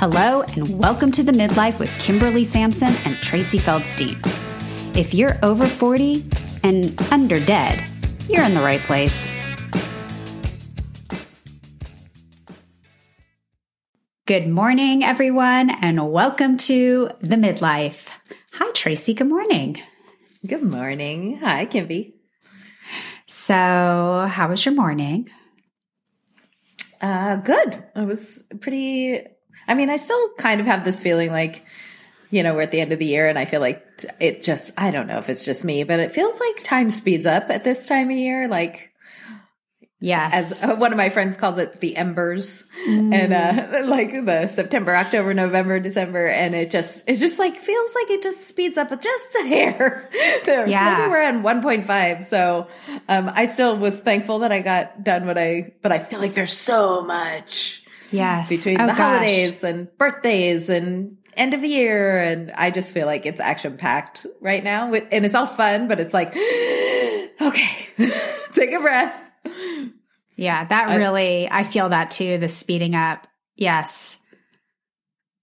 Hello, and welcome to the Midlife with Kimberly Sampson and Tracy Feldstein. If you're over 40 and under dead, you're in the right place. Good morning, everyone, and welcome to the Midlife. Hi, Tracy. Good morning. Good morning. Hi, Kimby. So, how was your morning? Uh, good. I was pretty I mean, I still kind of have this feeling like, you know, we're at the end of the year and I feel like it just, I don't know if it's just me, but it feels like time speeds up at this time of year. Like, Yes. As one of my friends calls it the embers mm. and, uh, like the September, October, November, December. And it just, it just like feels like it just speeds up just a hair. yeah. Maybe we're at 1.5. So, um, I still was thankful that I got done what I, but I feel like there's so much Yes. Between oh, the gosh. holidays and birthdays and end of the year. And I just feel like it's action packed right now. And it's all fun, but it's like, okay, take a breath. Yeah, that really, I, I feel that too, the speeding up. Yes.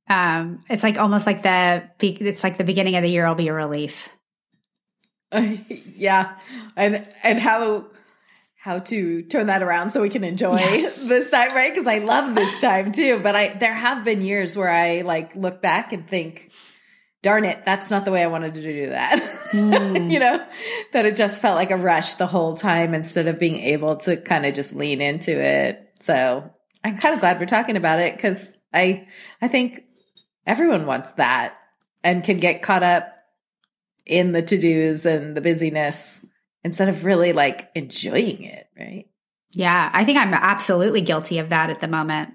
Um, it's like almost like the, it's like the beginning of the year will be a relief. Yeah. And, and how, how to turn that around so we can enjoy yes. this time, right? Because I love this time too. But I there have been years where I like look back and think, darn it, that's not the way I wanted to do that. Mm. you know, that it just felt like a rush the whole time instead of being able to kind of just lean into it. So I'm kind of glad we're talking about it because I I think everyone wants that and can get caught up in the to dos and the busyness instead of really like enjoying it, right? Yeah, I think I'm absolutely guilty of that at the moment.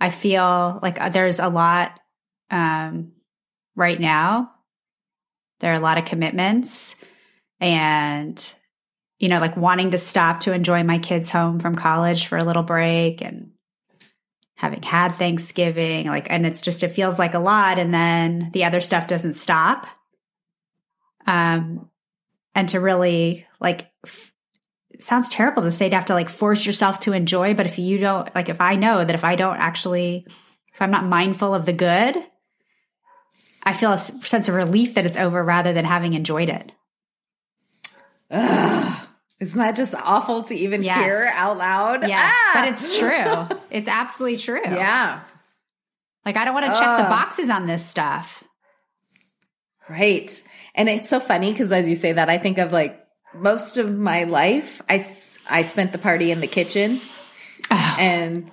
I feel like uh, there's a lot um, right now. There are a lot of commitments and, you know, like wanting to stop to enjoy my kids home from college for a little break and having had Thanksgiving. Like, and it's just, it feels like a lot. And then the other stuff doesn't stop. Um, and to really like f- sounds terrible to say to have to like force yourself to enjoy but if you don't like if i know that if i don't actually if i'm not mindful of the good i feel a sense of relief that it's over rather than having enjoyed it Ugh. Isn't that just awful to even yes. hear out loud? Yes, ah! but it's true. it's absolutely true. Yeah. Like I don't want to check the boxes on this stuff. Right. And it's so funny because as you say that, I think of like most of my life, I, I spent the party in the kitchen oh. and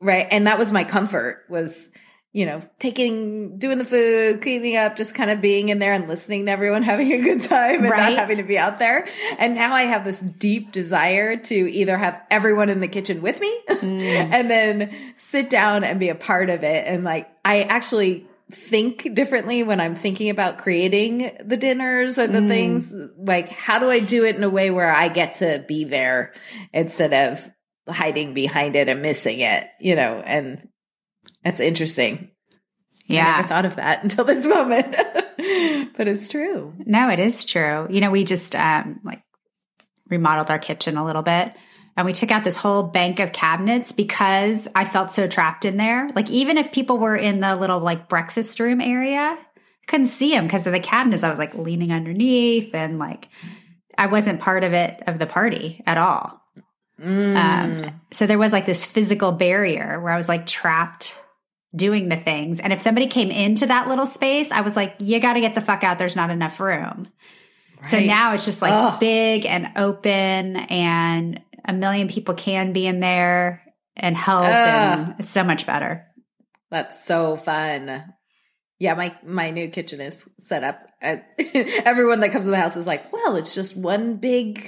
right. And that was my comfort was, you know, taking, doing the food, cleaning up, just kind of being in there and listening to everyone having a good time and right. not having to be out there. And now I have this deep desire to either have everyone in the kitchen with me mm. and then sit down and be a part of it. And like, I actually think differently when I'm thinking about creating the dinners or the mm. things. Like, how do I do it in a way where I get to be there instead of hiding behind it and missing it, you know? And that's interesting. Yeah. I never thought of that until this moment, but it's true. No, it is true. You know, we just, um, like remodeled our kitchen a little bit and we took out this whole bank of cabinets because I felt so trapped in there. Like even if people were in the little like breakfast room area, I couldn't see them because of the cabinets. I was like leaning underneath and like I wasn't part of it of the party at all. Mm. Um, so there was like this physical barrier where I was like trapped doing the things. And if somebody came into that little space, I was like, you got to get the fuck out. There's not enough room. Right. So now it's just like Ugh. big and open and a million people can be in there and help and it's so much better. That's so fun. Yeah, my my new kitchen is set up. everyone that comes to the house is like, "Well, it's just one big."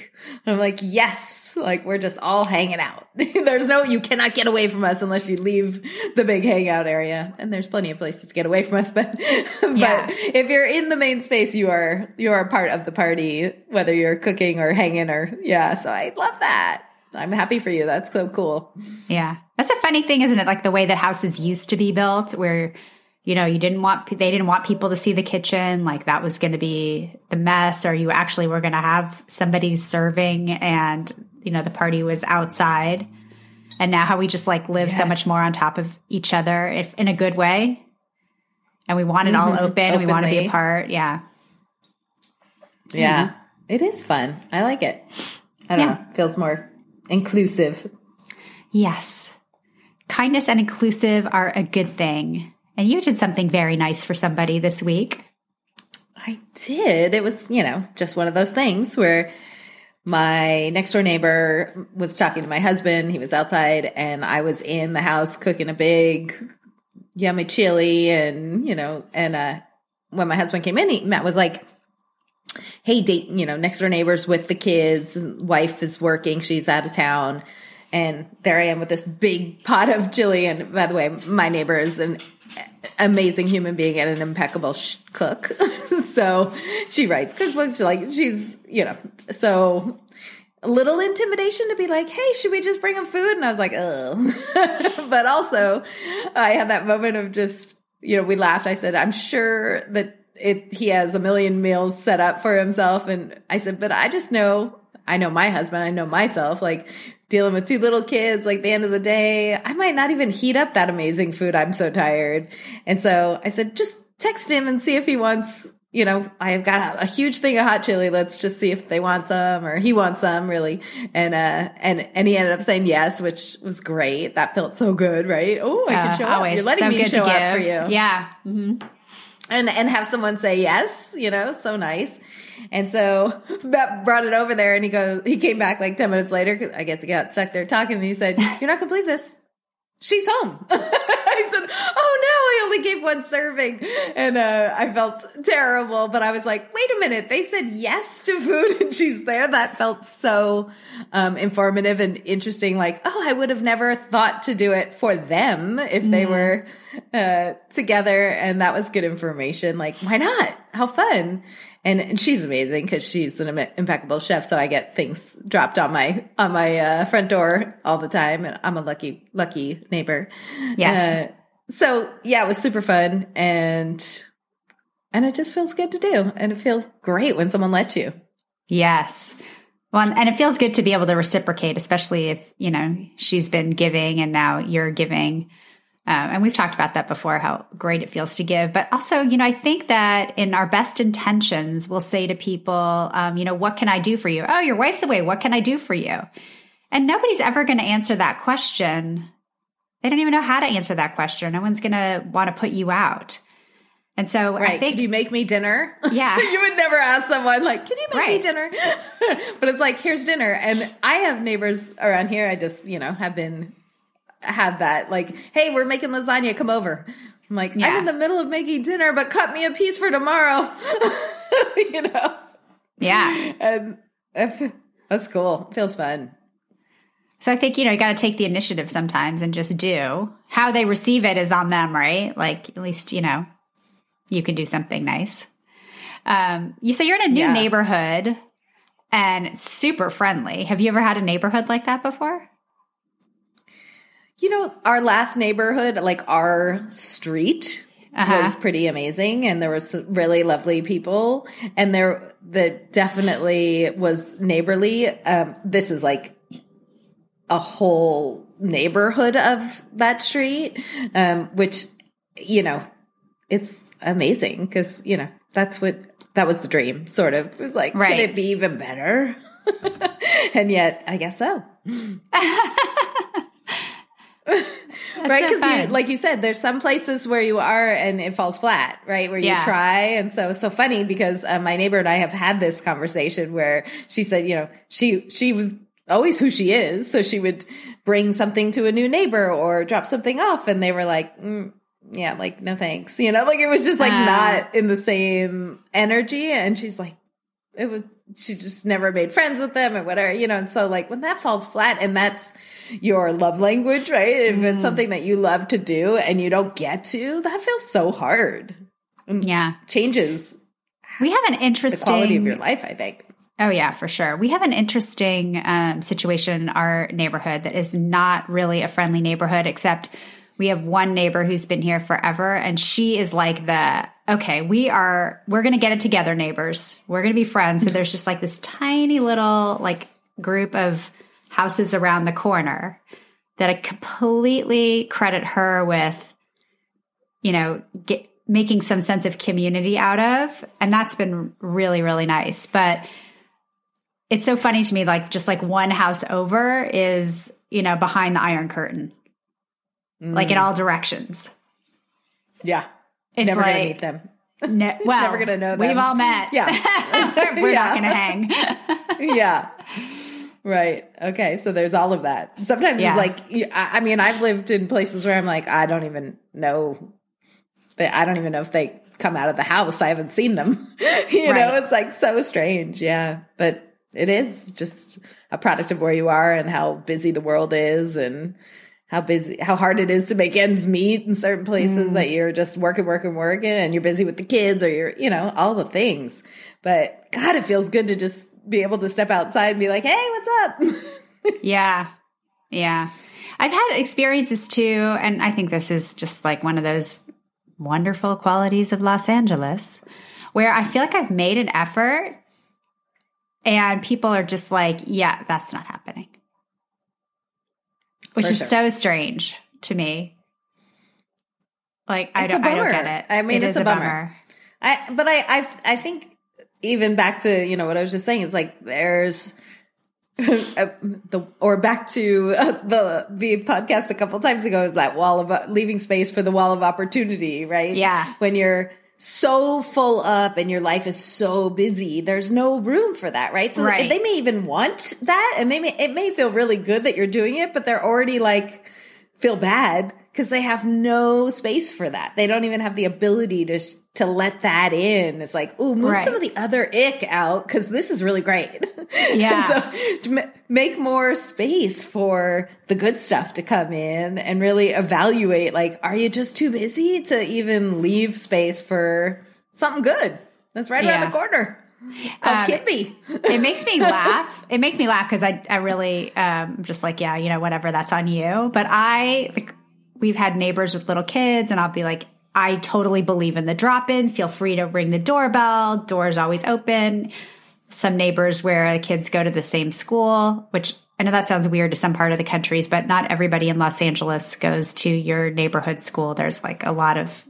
I'm like, "Yes!" Like we're just all hanging out. there's no, you cannot get away from us unless you leave the big hangout area. And there's plenty of places to get away from us, but but yeah. if you're in the main space, you are you are a part of the party, whether you're cooking or hanging or yeah. So I love that. I'm happy for you. That's so cool. Yeah. That's a funny thing, isn't it? Like the way that houses used to be built where you know, you didn't want, they didn't want people to see the kitchen. Like that was going to be the mess, or you actually were going to have somebody serving and, you know, the party was outside. and now how we just like live yes. so much more on top of each other if in a good way and we want it mm-hmm. all open and we want to be apart yeah yeah mm-hmm. it is fun i like it i don't yeah. know feels more inclusive yes kindness and inclusive are a good thing and you did something very nice for somebody this week i did it was you know just one of those things where my next door neighbor was talking to my husband. He was outside and I was in the house cooking a big yummy chili and, you know, and, uh, when my husband came in, he, Matt was like, Hey, date, you know, next door neighbors with the kids. Wife is working. She's out of town. And there I am with this big pot of chili. And by the way, my neighbor is an amazing human being and an impeccable sh- cook. so she writes cookbooks. She like she's you know so a little intimidation to be like, hey, should we just bring him food? And I was like, oh, but also I had that moment of just you know we laughed. I said, I'm sure that it he has a million meals set up for himself, and I said, but I just know I know my husband, I know myself, like dealing with two little kids, like the end of the day, I might not even heat up that amazing food. I'm so tired. And so I said, just text him and see if he wants, you know, I've got a, a huge thing of hot chili. Let's just see if they want some or he wants some really. And, uh, and, and he ended up saying yes, which was great. That felt so good, right? Oh, I uh, can show up. You're letting so me show up for you. Yeah. Mm-hmm. And, and have someone say yes, you know, so nice. And so Matt brought it over there and he goes, he came back like 10 minutes later because I guess he got stuck there talking and he said, You're not going to believe this. She's home. I said, Oh no, I only gave one serving. And uh, I felt terrible, but I was like, Wait a minute. They said yes to food and she's there. That felt so um, informative and interesting. Like, oh, I would have never thought to do it for them if they mm-hmm. were uh, together. And that was good information. Like, why not? How fun and, and she's amazing because she's an impeccable chef. So I get things dropped on my on my uh, front door all the time, and I'm a lucky lucky neighbor. Yes. Uh, so yeah, it was super fun, and and it just feels good to do, and it feels great when someone lets you. Yes. Well, and it feels good to be able to reciprocate, especially if, you know, she's been giving and now you're giving. Um, and we've talked about that before, how great it feels to give. But also, you know, I think that in our best intentions, we'll say to people, um, you know, what can I do for you? Oh, your wife's away. What can I do for you? And nobody's ever going to answer that question. They don't even know how to answer that question. No one's going to want to put you out. And so right. I think, Could you make me dinner? Yeah. you would never ask someone like, can you make right. me dinner? but it's like, here's dinner. And I have neighbors around here. I just, you know, have been had that. Like, hey, we're making lasagna. Come over. I'm like, yeah. I'm in the middle of making dinner, but cut me a piece for tomorrow. you know? Yeah. And that's cool. It feels fun. So I think, you know, you got to take the initiative sometimes and just do. How they receive it is on them, right? Like, at least, you know, you can do something nice. Um, you say you're in a new yeah. neighborhood and super friendly. Have you ever had a neighborhood like that before? You know, our last neighborhood, like our street, uh-huh. was pretty amazing, and there was really lovely people, and there that definitely was neighborly. Um, this is like a whole neighborhood of that street, um, which you know, it's amazing because you know that's what that was the dream, sort of. It's like, right. can it be even better? and yet, I guess so. right? Because like you said, there's some places where you are and it falls flat, right? Where yeah. you try. And so it's so funny because uh, my neighbor and I have had this conversation where she said, you know, she, she was always who she is. So she would bring something to a new neighbor or drop something off. And they were like, mm, yeah, like, no thanks. You know, like it was just like uh, not in the same energy. And she's like, it was, she just never made friends with them or whatever, you know. And so like when that falls flat and that's your love language, right? If mm. it's something that you love to do and you don't get to, that feels so hard. Yeah. Changes. We have an interesting the quality of your life, I think. Oh yeah, for sure. We have an interesting um, situation in our neighborhood that is not really a friendly neighborhood, except we have one neighbor who's been here forever, and she is like the okay, we are we're gonna get it together, neighbors. We're gonna be friends. So there's just like this tiny little like group of houses around the corner. that I completely credit her with, you know, get, making some sense of community out of. And that's been really, really nice. But it's so funny to me, like just like one house over is, you know, behind the iron curtain, mm. like in all directions. Yeah. It's Never like, gonna meet them. No, well, never gonna know them. We've all met. Yeah. We're yeah. not gonna hang. yeah. Right. Okay. So there's all of that. Sometimes yeah. it's like, I mean, I've lived in places where I'm like, I don't even know. That I don't even know if they come out of the house. I haven't seen them. you right. know, it's like so strange. Yeah. But it is just a product of where you are and how busy the world is and how busy, how hard it is to make ends meet in certain places mm. that you're just working, working, working and you're busy with the kids or you're, you know, all the things. But God, it feels good to just be able to step outside and be like, hey, what's up? yeah. Yeah. I've had experiences too. And I think this is just like one of those wonderful qualities of Los Angeles where I feel like I've made an effort and people are just like, yeah, that's not happening. Which For is sure. so strange to me. Like it's I don't I don't get it. I mean it it's a, bummer. bummer. I but I I I think even back to you know what I was just saying it's like there's uh, the or back to uh, the the podcast a couple times ago is that wall of uh, leaving space for the wall of opportunity right? Yeah. When you're so full up and your life is so busy there's no room for that right? So right. they may even want that and they may it may feel really good that you're doing it but they're already like feel bad because they have no space for that. They don't even have the ability to sh- to let that in. It's like, ooh, move right. some of the other ick out because this is really great. Yeah, so m- make more space for the good stuff to come in and really evaluate. Like, are you just too busy to even leave space for something good that's right yeah. around the corner? Um, Kimby. it makes me laugh. It makes me laugh because I, I really, um, just like, yeah, you know, whatever, that's on you. But I, like, we've had neighbors with little kids and I'll be like, I totally believe in the drop in. Feel free to ring the doorbell. Doors always open. Some neighbors where the kids go to the same school, which I know that sounds weird to some part of the countries, but not everybody in Los Angeles goes to your neighborhood school. There's like a lot of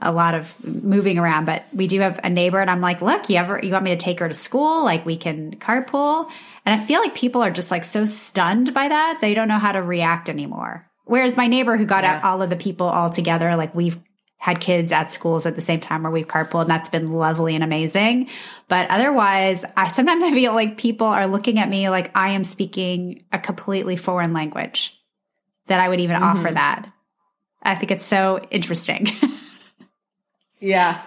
a lot of moving around, but we do have a neighbor and I'm like, look, you ever you want me to take her to school? Like we can carpool. And I feel like people are just like so stunned by that, they don't know how to react anymore. Whereas my neighbor who got yeah. all of the people all together, like we've had kids at schools at the same time where we've carpooled and that's been lovely and amazing. But otherwise, I sometimes I feel like people are looking at me like I am speaking a completely foreign language that I would even mm-hmm. offer that. I think it's so interesting. yeah.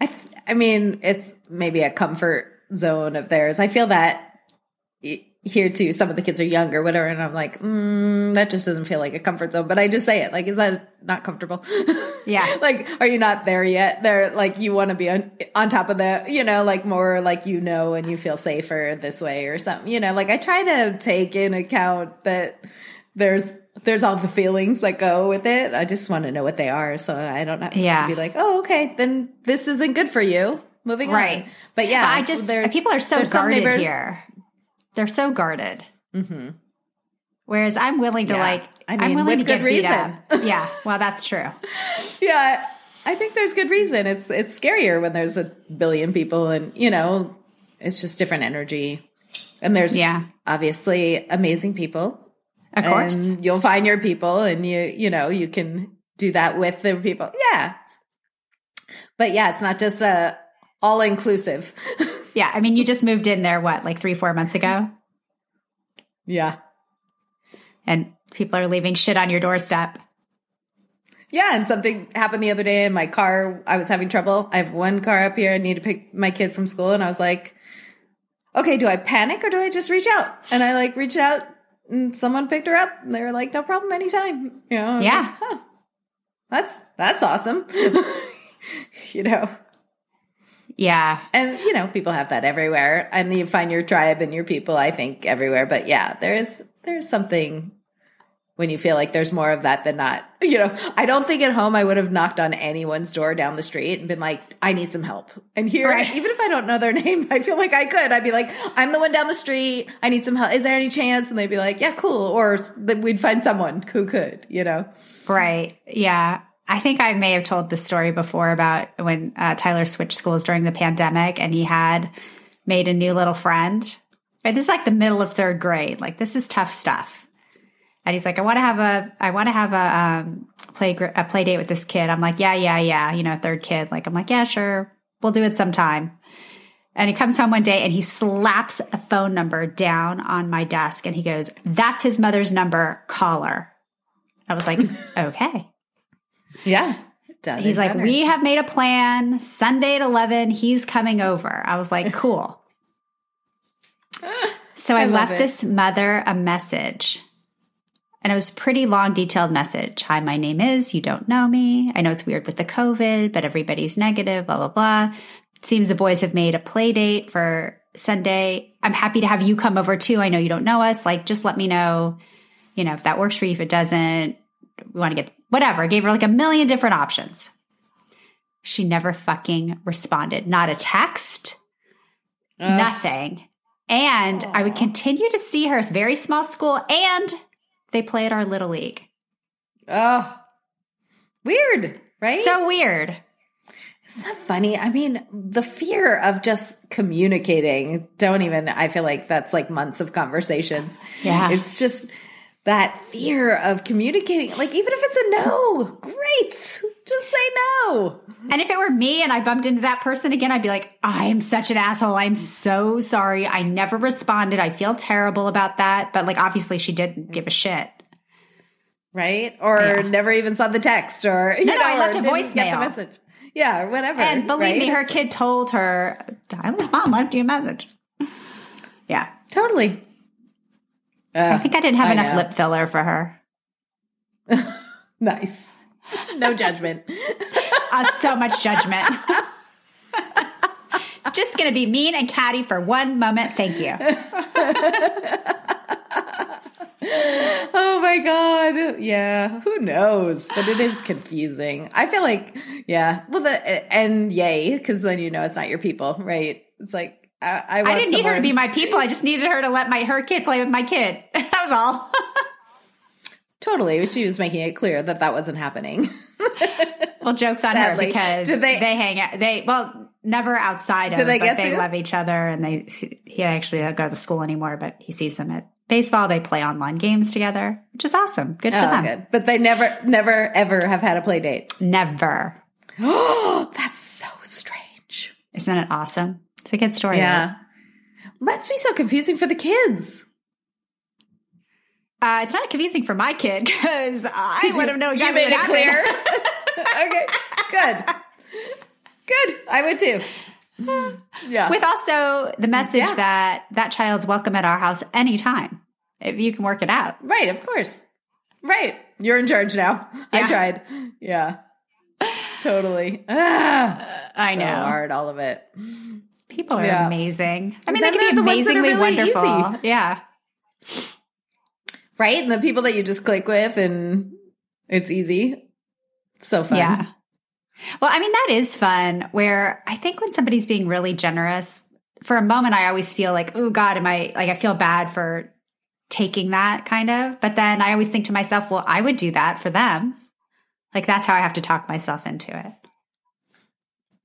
I th- I mean, it's maybe a comfort zone of theirs. I feel that here too, some of the kids are younger, whatever, and I'm like, mm, that just doesn't feel like a comfort zone. But I just say it, like, is that not comfortable? Yeah. like, are you not there yet? They're like, you want to be on on top of the, you know, like more like you know, and you feel safer this way or something. You know, like I try to take in account that there's there's all the feelings that go with it. I just want to know what they are, so I don't know. Yeah. To be like, oh, okay, then this isn't good for you. Moving right. on. But yeah, but I just there's people are so guarded here. They're so guarded. Mm-hmm. Whereas I'm willing to yeah. like, I mean, am willing to get reason. beat up. Yeah, well, that's true. yeah, I think there's good reason. It's it's scarier when there's a billion people, and you know, it's just different energy. And there's yeah, obviously amazing people. Of course, you'll find your people, and you you know you can do that with the people. Yeah, but yeah, it's not just a all inclusive. Yeah. I mean, you just moved in there, what, like three, four months ago? Yeah. And people are leaving shit on your doorstep. Yeah, and something happened the other day in my car. I was having trouble. I have one car up here. I need to pick my kid from school. And I was like, okay, do I panic or do I just reach out? And I like reached out and someone picked her up. And they were like, no problem anytime. You know? Yeah. Like, huh, that's, that's awesome. you know? Yeah. And, you know, people have that everywhere. And you find your tribe and your people, I think, everywhere. But yeah, there's, there's something when you feel like there's more of that than not. You know, I don't think at home I would have knocked on anyone's door down the street and been like, I need some help. And here, right. even if I don't know their name, I feel like I could. I'd be like, I'm the one down the street. I need some help. Is there any chance? And they'd be like, yeah, cool. Or we'd find someone who could, you know? Right. Yeah. I think I may have told the story before about when uh, Tyler switched schools during the pandemic and he had made a new little friend. Right. This is like the middle of third grade. Like this is tough stuff and he's like, I want to have a, I want to have a um, play a play date with this kid. I'm like, yeah, yeah, yeah. You know, third kid. Like, I'm like, yeah, sure, we'll do it sometime. And he comes home one day and he slaps a phone number down on my desk and he goes, "That's his mother's number. Call her." I was like, "Okay." Yeah. He's like, "We have made a plan. Sunday at 11, he's coming over." I was like, "Cool." so I, I left it. this mother a message and it was a pretty long, detailed message. Hi, my name is, you don't know me. I know it's weird with the COVID, but everybody's negative, blah, blah, blah. It seems the boys have made a play date for Sunday. I'm happy to have you come over too. I know you don't know us. Like, just let me know, you know, if that works for you. If it doesn't, we want to get whatever. Gave her like a million different options. She never fucking responded. Not a text, nothing. And Aww. I would continue to see her. It's very small school and they play at our little league. Oh, weird, right? So weird. Isn't that funny? I mean, the fear of just communicating, don't even, I feel like that's like months of conversations. Yeah. It's just that fear of communicating. Like, even if it's a no, great. Just say no. And if it were me and I bumped into that person again, I'd be like, I am such an asshole. I'm so sorry. I never responded. I feel terrible about that. But like, obviously, she didn't give a shit. Right? Or yeah. never even saw the text or, you no, know, no, I left a voicemail. message. Yeah, whatever. And believe right? me, her kid told her, Tyler's mom left you a message. Yeah. Totally. Uh, I think I didn't have I enough know. lip filler for her. nice. No judgment. uh, so much judgment. Just going to be mean and catty for one moment. Thank you. oh my god yeah who knows but it is confusing i feel like yeah well the and yay because then you know it's not your people right it's like I, I, I didn't need her to be my people. I just needed her to let my her kid play with my kid. that was all. totally. She was making it clear that that wasn't happening. well, jokes on Sadly. her because they, they hang out. They well never outside of, they but they to? love each other. And they he actually doesn't go to the school anymore, but he sees them at baseball. They play online games together, which is awesome. Good for oh, them. Good. But they never, never, ever have had a play date. Never. Oh, that's so strange. Isn't it awesome? A good story. Yeah. Right? Must be so confusing for the kids. Uh, it's not confusing for my kid because I let him know exactly you made it clear. okay, good, good. I would too. Yeah. With also the message yeah. that that child's welcome at our house anytime if you can work it out. Right. Of course. Right. You're in charge now. Yeah. I tried. Yeah. Totally. Ah, I know. hard, all of it. People are yeah. amazing. I mean, they can be amazingly really wonderful. Easy. Yeah. Right? And the people that you just click with and it's easy. It's so fun. Yeah. Well, I mean, that is fun where I think when somebody's being really generous, for a moment, I always feel like, oh God, am I like, I feel bad for taking that kind of. But then I always think to myself, well, I would do that for them. Like, that's how I have to talk myself into it.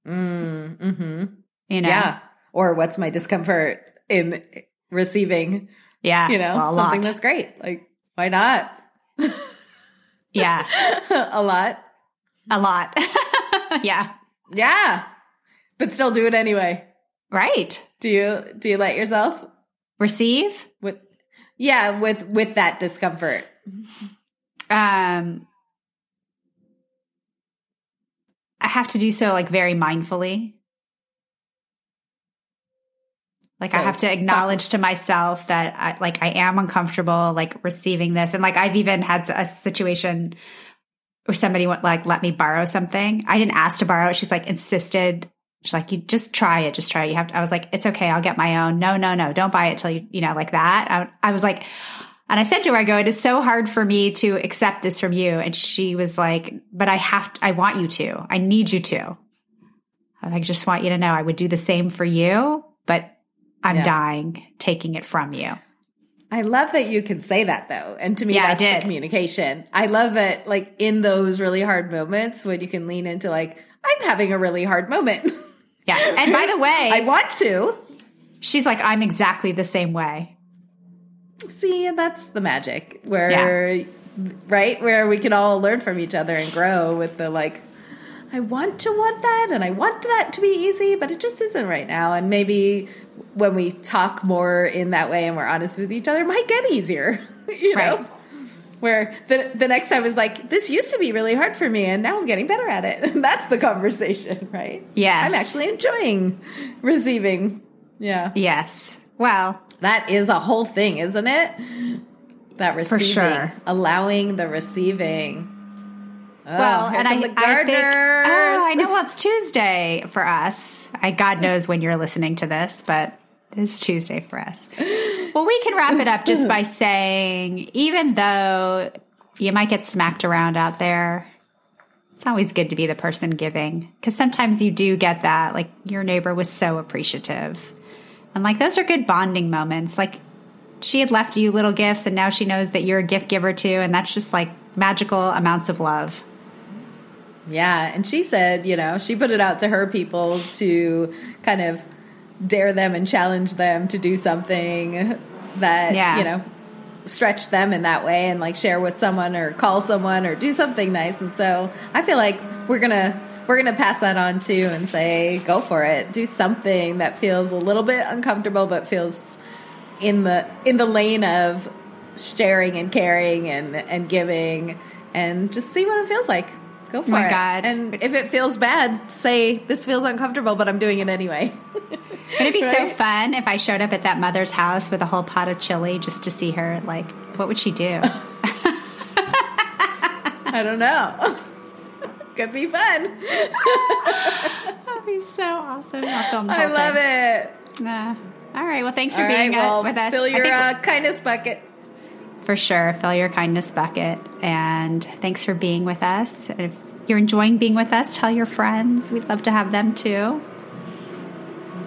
Mm, hmm you know? Yeah. Or what's my discomfort in receiving? Yeah. You know, well, something lot. that's great. Like, why not? yeah. a lot. A lot. yeah. Yeah. But still do it anyway. Right. Do you do you let yourself receive with yeah, with with that discomfort? Um I have to do so like very mindfully. Like so, I have to acknowledge talk- to myself that I, like I am uncomfortable like receiving this. And like I've even had a situation where somebody would like let me borrow something. I didn't ask to borrow it. She's like insisted. She's like, you just try it. Just try it. You have to, I was like, it's okay. I'll get my own. No, no, no. Don't buy it till you, you know, like that. I, I was like, And I said to her, I go, it is so hard for me to accept this from you. And she was like, but I have to, I want you to. I need you to. I just want you to know I would do the same for you, but I'm yeah. dying taking it from you. I love that you can say that though. And to me, yeah, that's the communication. I love it like in those really hard moments when you can lean into like, I'm having a really hard moment. Yeah. And by the way, I want to. She's like, I'm exactly the same way. See, and that's the magic where, yeah. right? Where we can all learn from each other and grow with the like, I want to want that and I want that to be easy, but it just isn't right now. And maybe when we talk more in that way and we're honest with each other, might get easier, you know? Right. Where the, the next time is like, this used to be really hard for me and now I'm getting better at it. That's the conversation, right? Yes. I'm actually enjoying receiving. Yeah. Yes. Well, that is a whole thing, isn't it? That receiving, for sure. allowing the receiving. Oh, well, and I, I think, oh, I know well, it's Tuesday for us. I God knows when you're listening to this, but it's Tuesday for us. Well, we can wrap it up just by saying, even though you might get smacked around out there, it's always good to be the person giving because sometimes you do get that. Like your neighbor was so appreciative and like those are good bonding moments. Like she had left you little gifts and now she knows that you're a gift giver too. And that's just like magical amounts of love. Yeah. And she said, you know, she put it out to her people to kind of dare them and challenge them to do something that, yeah. you know, stretch them in that way and like share with someone or call someone or do something nice. And so I feel like we're going to we're going to pass that on too and say, go for it. Do something that feels a little bit uncomfortable, but feels in the, in the lane of sharing and caring and, and giving and just see what it feels like. Go for oh my it. God. And if it feels bad, say, this feels uncomfortable, but I'm doing it anyway. Would it be right? so fun if I showed up at that mother's house with a whole pot of chili just to see her? Like, what would she do? I don't know could be fun. That'd be so awesome. I'll film the I love thing. it. Nah. All right. Well, thanks for All being right, well, with us. Fill your uh, kindness bucket. For sure. Fill your kindness bucket. And thanks for being with us. If you're enjoying being with us, tell your friends. We'd love to have them too.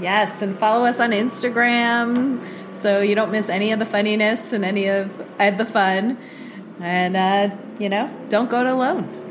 Yes. And follow us on Instagram so you don't miss any of the funniness and any of the fun. And, uh, you know, don't go it alone.